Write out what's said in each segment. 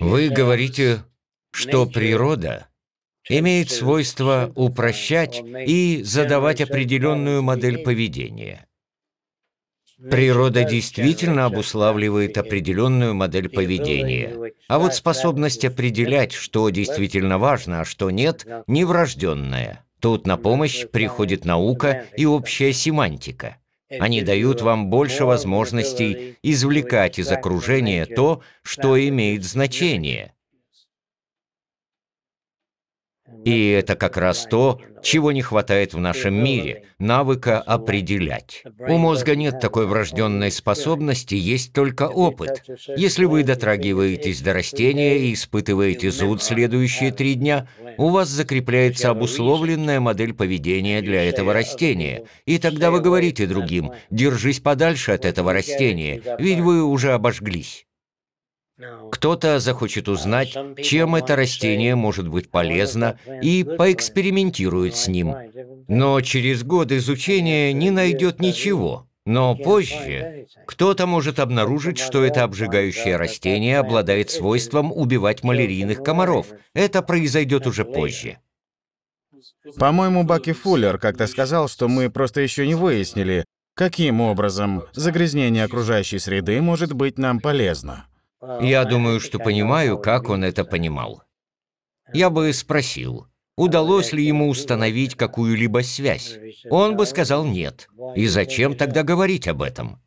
Вы говорите, что природа имеет свойство упрощать и задавать определенную модель поведения. Природа действительно обуславливает определенную модель поведения, а вот способность определять, что действительно важно, а что нет, неврожденная. Тут на помощь приходит наука и общая семантика. Они дают вам больше возможностей извлекать из окружения то, что имеет значение – и это как раз то, чего не хватает в нашем мире – навыка определять. У мозга нет такой врожденной способности, есть только опыт. Если вы дотрагиваетесь до растения и испытываете зуд следующие три дня, у вас закрепляется обусловленная модель поведения для этого растения. И тогда вы говорите другим «держись подальше от этого растения, ведь вы уже обожглись». Кто-то захочет узнать, чем это растение может быть полезно, и поэкспериментирует с ним. Но через год изучения не найдет ничего. Но позже кто-то может обнаружить, что это обжигающее растение обладает свойством убивать малярийных комаров. Это произойдет уже позже. По-моему, Баки Фуллер как-то сказал, что мы просто еще не выяснили, каким образом загрязнение окружающей среды может быть нам полезно. Я думаю, что понимаю, как он это понимал. Я бы спросил, удалось ли ему установить какую-либо связь. Он бы сказал нет. И зачем тогда говорить об этом?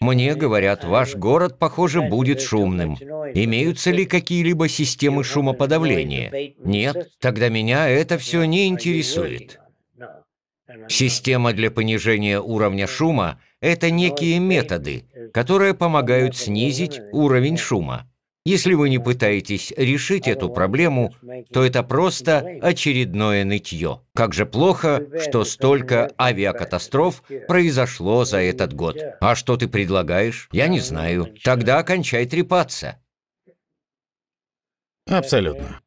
Мне говорят, ваш город, похоже, будет шумным. Имеются ли какие-либо системы шумоподавления? Нет, тогда меня это все не интересует. Система для понижения уровня шума – это некие методы, которые помогают снизить уровень шума. Если вы не пытаетесь решить эту проблему, то это просто очередное нытье. Как же плохо, что столько авиакатастроф произошло за этот год. А что ты предлагаешь? Я не знаю. Тогда кончай трепаться. Абсолютно.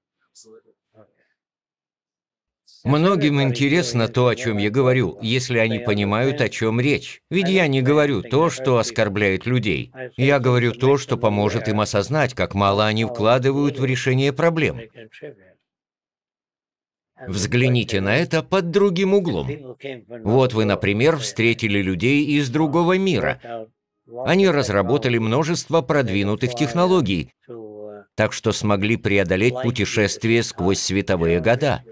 Многим интересно то, о чем я говорю, если они понимают, о чем речь. Ведь я не говорю то, что оскорбляет людей. Я говорю то, что поможет им осознать, как мало они вкладывают в решение проблем. Взгляните на это под другим углом. Вот вы, например, встретили людей из другого мира. Они разработали множество продвинутых технологий, так что смогли преодолеть путешествие сквозь световые года.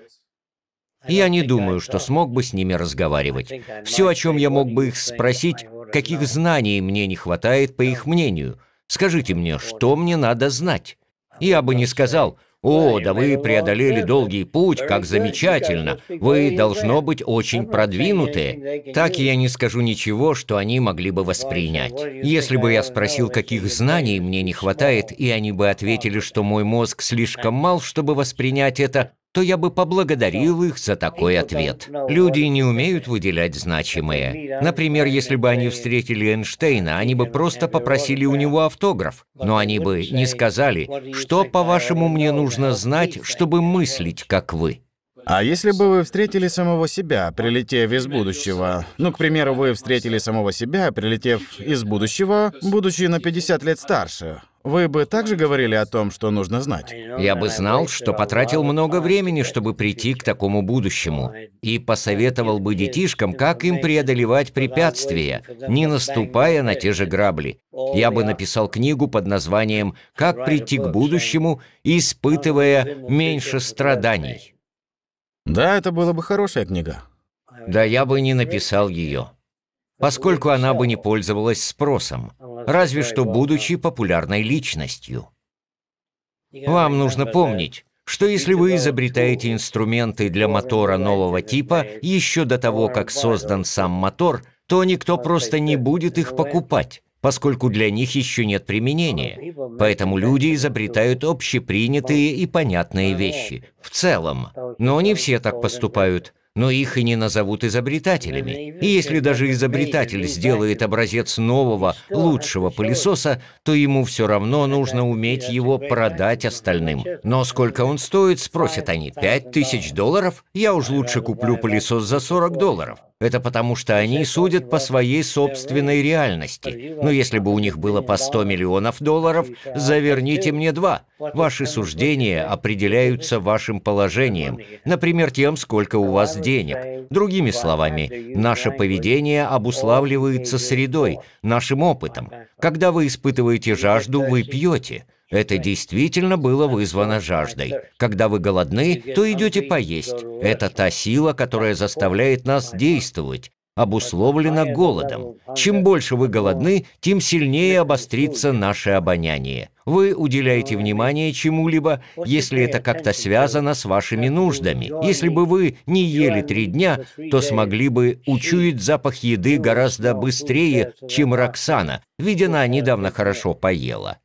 Я не думаю, что смог бы с ними разговаривать. Все, о чем я мог бы их спросить, каких знаний мне не хватает, по их мнению. Скажите мне, что мне надо знать? Я бы не сказал, «О, да вы преодолели долгий путь, как замечательно! Вы, должно быть, очень продвинутые!» Так я не скажу ничего, что они могли бы воспринять. Если бы я спросил, каких знаний мне не хватает, и они бы ответили, что мой мозг слишком мал, чтобы воспринять это, то я бы поблагодарил их за такой ответ. Люди не умеют выделять значимое. Например, если бы они встретили Эйнштейна, они бы просто попросили у него автограф, но они бы не сказали, что, по-вашему, мне нужно знать, чтобы мыслить, как вы. А если бы вы встретили самого себя, прилетев из будущего? Ну, к примеру, вы встретили самого себя, прилетев из будущего, будучи на 50 лет старше. Вы бы также говорили о том, что нужно знать? Я бы знал, что потратил много времени, чтобы прийти к такому будущему, и посоветовал бы детишкам, как им преодолевать препятствия, не наступая на те же грабли. Я бы написал книгу под названием «Как прийти к будущему, испытывая меньше страданий». Да, это была бы хорошая книга. Да я бы не написал ее поскольку она бы не пользовалась спросом, разве что будучи популярной личностью. Вам нужно помнить, что если вы изобретаете инструменты для мотора нового типа еще до того, как создан сам мотор, то никто просто не будет их покупать, поскольку для них еще нет применения. Поэтому люди изобретают общепринятые и понятные вещи, в целом. Но не все так поступают но их и не назовут изобретателями. И если даже изобретатель сделает образец нового, лучшего пылесоса, то ему все равно нужно уметь его продать остальным. Но сколько он стоит, спросят они. Пять тысяч долларов? Я уж лучше куплю пылесос за 40 долларов. Это потому, что они судят по своей собственной реальности. Но если бы у них было по 100 миллионов долларов, заверните мне два. Ваши суждения определяются вашим положением, например, тем, сколько у вас денег. Другими словами, наше поведение обуславливается средой, нашим опытом. Когда вы испытываете жажду, вы пьете. Это действительно было вызвано жаждой. Когда вы голодны, то идете поесть. Это та сила, которая заставляет нас действовать обусловлена голодом. Чем больше вы голодны, тем сильнее обострится наше обоняние. Вы уделяете внимание чему-либо, если это как-то связано с вашими нуждами. Если бы вы не ели три дня, то смогли бы учуять запах еды гораздо быстрее, чем Роксана, ведь она недавно хорошо поела.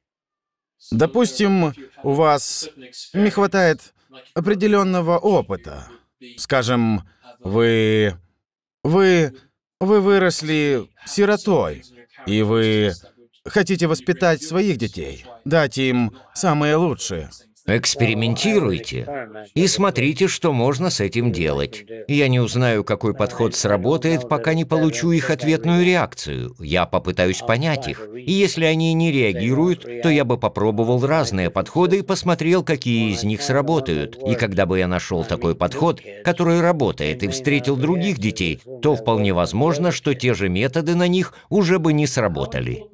Допустим, у вас не хватает определенного опыта. Скажем, вы... Вы... Вы выросли сиротой, и вы хотите воспитать своих детей, дать им самое лучшее. Экспериментируйте и смотрите, что можно с этим делать. Я не узнаю, какой подход сработает, пока не получу их ответную реакцию. Я попытаюсь понять их. И если они не реагируют, то я бы попробовал разные подходы и посмотрел, какие из них сработают. И когда бы я нашел такой подход, который работает, и встретил других детей, то вполне возможно, что те же методы на них уже бы не сработали.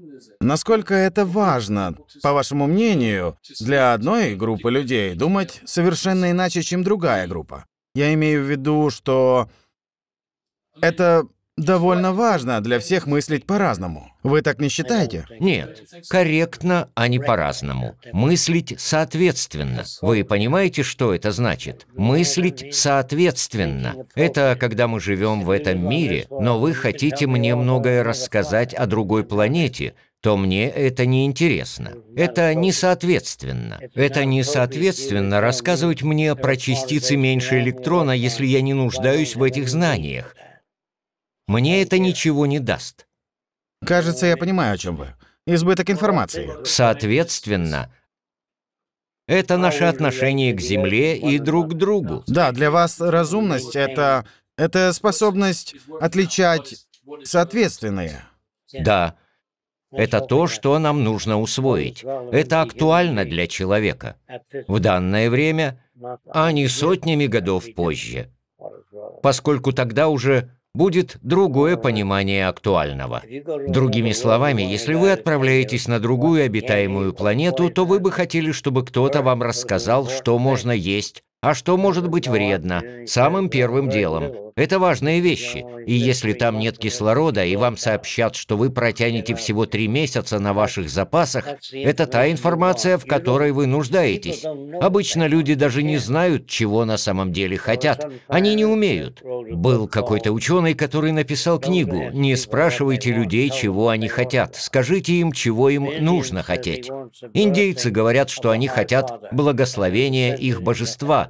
Насколько это важно, по вашему мнению, для одной группы людей думать совершенно иначе, чем другая группа? Я имею в виду, что это довольно важно для всех мыслить по-разному. Вы так не считаете? Нет, корректно, а не по-разному. Мыслить соответственно. Вы понимаете, что это значит? Мыслить соответственно. Это когда мы живем в этом мире, но вы хотите мне многое рассказать о другой планете, то мне это не интересно. Это не соответственно. Это не соответственно рассказывать мне про частицы меньше электрона, если я не нуждаюсь в этих знаниях. Мне это ничего не даст. Кажется, я понимаю, о чем вы. Избыток информации. Соответственно, это наше отношение к Земле и друг к другу. Да, для вас разумность — это... это способность отличать соответственные. Да, это то, что нам нужно усвоить. Это актуально для человека. В данное время, а не сотнями годов позже. Поскольку тогда уже будет другое понимание актуального. Другими словами, если вы отправляетесь на другую обитаемую планету, то вы бы хотели, чтобы кто-то вам рассказал, что можно есть, а что может быть вредно? Самым первым делом. Это важные вещи. И если там нет кислорода, и вам сообщат, что вы протянете всего три месяца на ваших запасах, это та информация, в которой вы нуждаетесь. Обычно люди даже не знают, чего на самом деле хотят. Они не умеют. Был какой-то ученый, который написал книгу «Не спрашивайте людей, чего они хотят. Скажите им, чего им нужно хотеть». Индейцы говорят, что они хотят благословения их божества,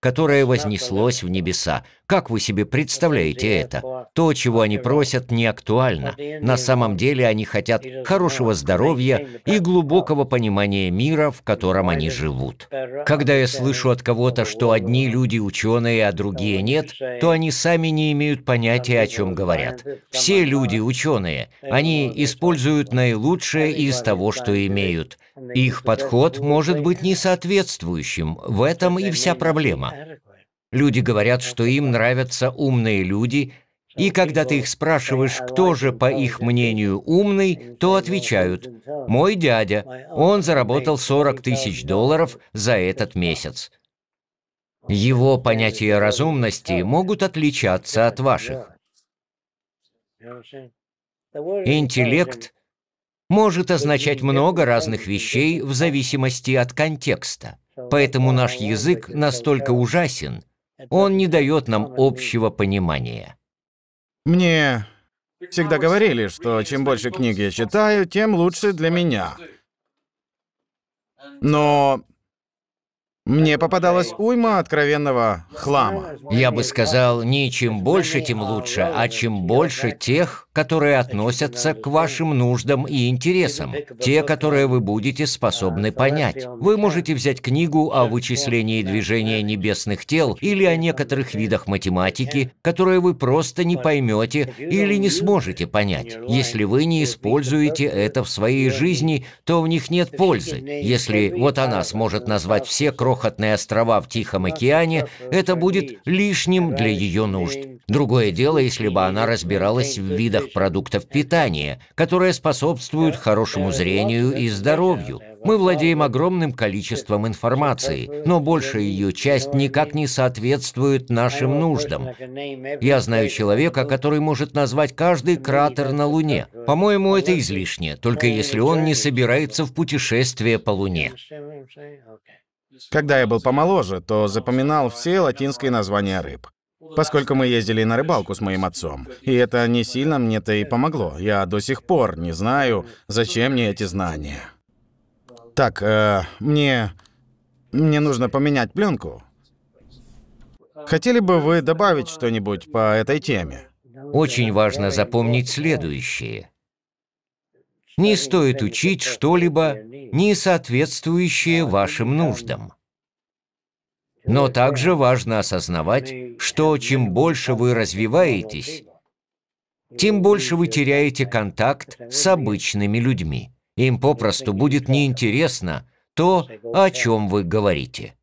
которое вознеслось в небеса. Как вы себе представляете это? То, чего они просят, не актуально. На самом деле они хотят хорошего здоровья и глубокого понимания мира, в котором они живут. Когда я слышу от кого-то, что одни люди ученые, а другие нет, то они сами не имеют понятия, о чем говорят. Все люди ученые. Они используют наилучшее из того, что имеют. Их подход может быть несоответствующим. В этом и вся проблема. Люди говорят, что им нравятся умные люди, и когда ты их спрашиваешь, кто же, по их мнению, умный, то отвечают «Мой дядя, он заработал 40 тысяч долларов за этот месяц». Его понятия разумности могут отличаться от ваших. Интеллект может означать много разных вещей в зависимости от контекста. Поэтому наш язык настолько ужасен, он не дает нам общего понимания. Мне всегда говорили, что чем больше книг я читаю, тем лучше для меня. Но мне попадалась уйма откровенного хлама. Я бы сказал, не чем больше, тем лучше, а чем больше тех, которые относятся к вашим нуждам и интересам, те, которые вы будете способны понять. Вы можете взять книгу о вычислении движения небесных тел или о некоторых видах математики, которые вы просто не поймете или не сможете понять. Если вы не используете это в своей жизни, то в них нет пользы. Если вот она сможет назвать все крохотные острова в Тихом океане, это будет лишним для ее нужд. Другое дело, если бы она разбиралась в видах продуктов питания, которые способствуют хорошему зрению и здоровью. Мы владеем огромным количеством информации, но большая ее часть никак не соответствует нашим нуждам. Я знаю человека, который может назвать каждый кратер на Луне. По-моему, это излишне, только если он не собирается в путешествие по Луне. Когда я был помоложе, то запоминал все латинские названия рыб. Поскольку мы ездили на рыбалку с моим отцом. И это не сильно мне-то и помогло. Я до сих пор не знаю, зачем мне эти знания. Так, э, мне... Мне нужно поменять пленку. Хотели бы вы добавить что-нибудь по этой теме? Очень важно запомнить следующее. Не стоит учить что-либо, не соответствующее вашим нуждам. Но также важно осознавать, что чем больше вы развиваетесь, тем больше вы теряете контакт с обычными людьми. Им попросту будет неинтересно то, о чем вы говорите.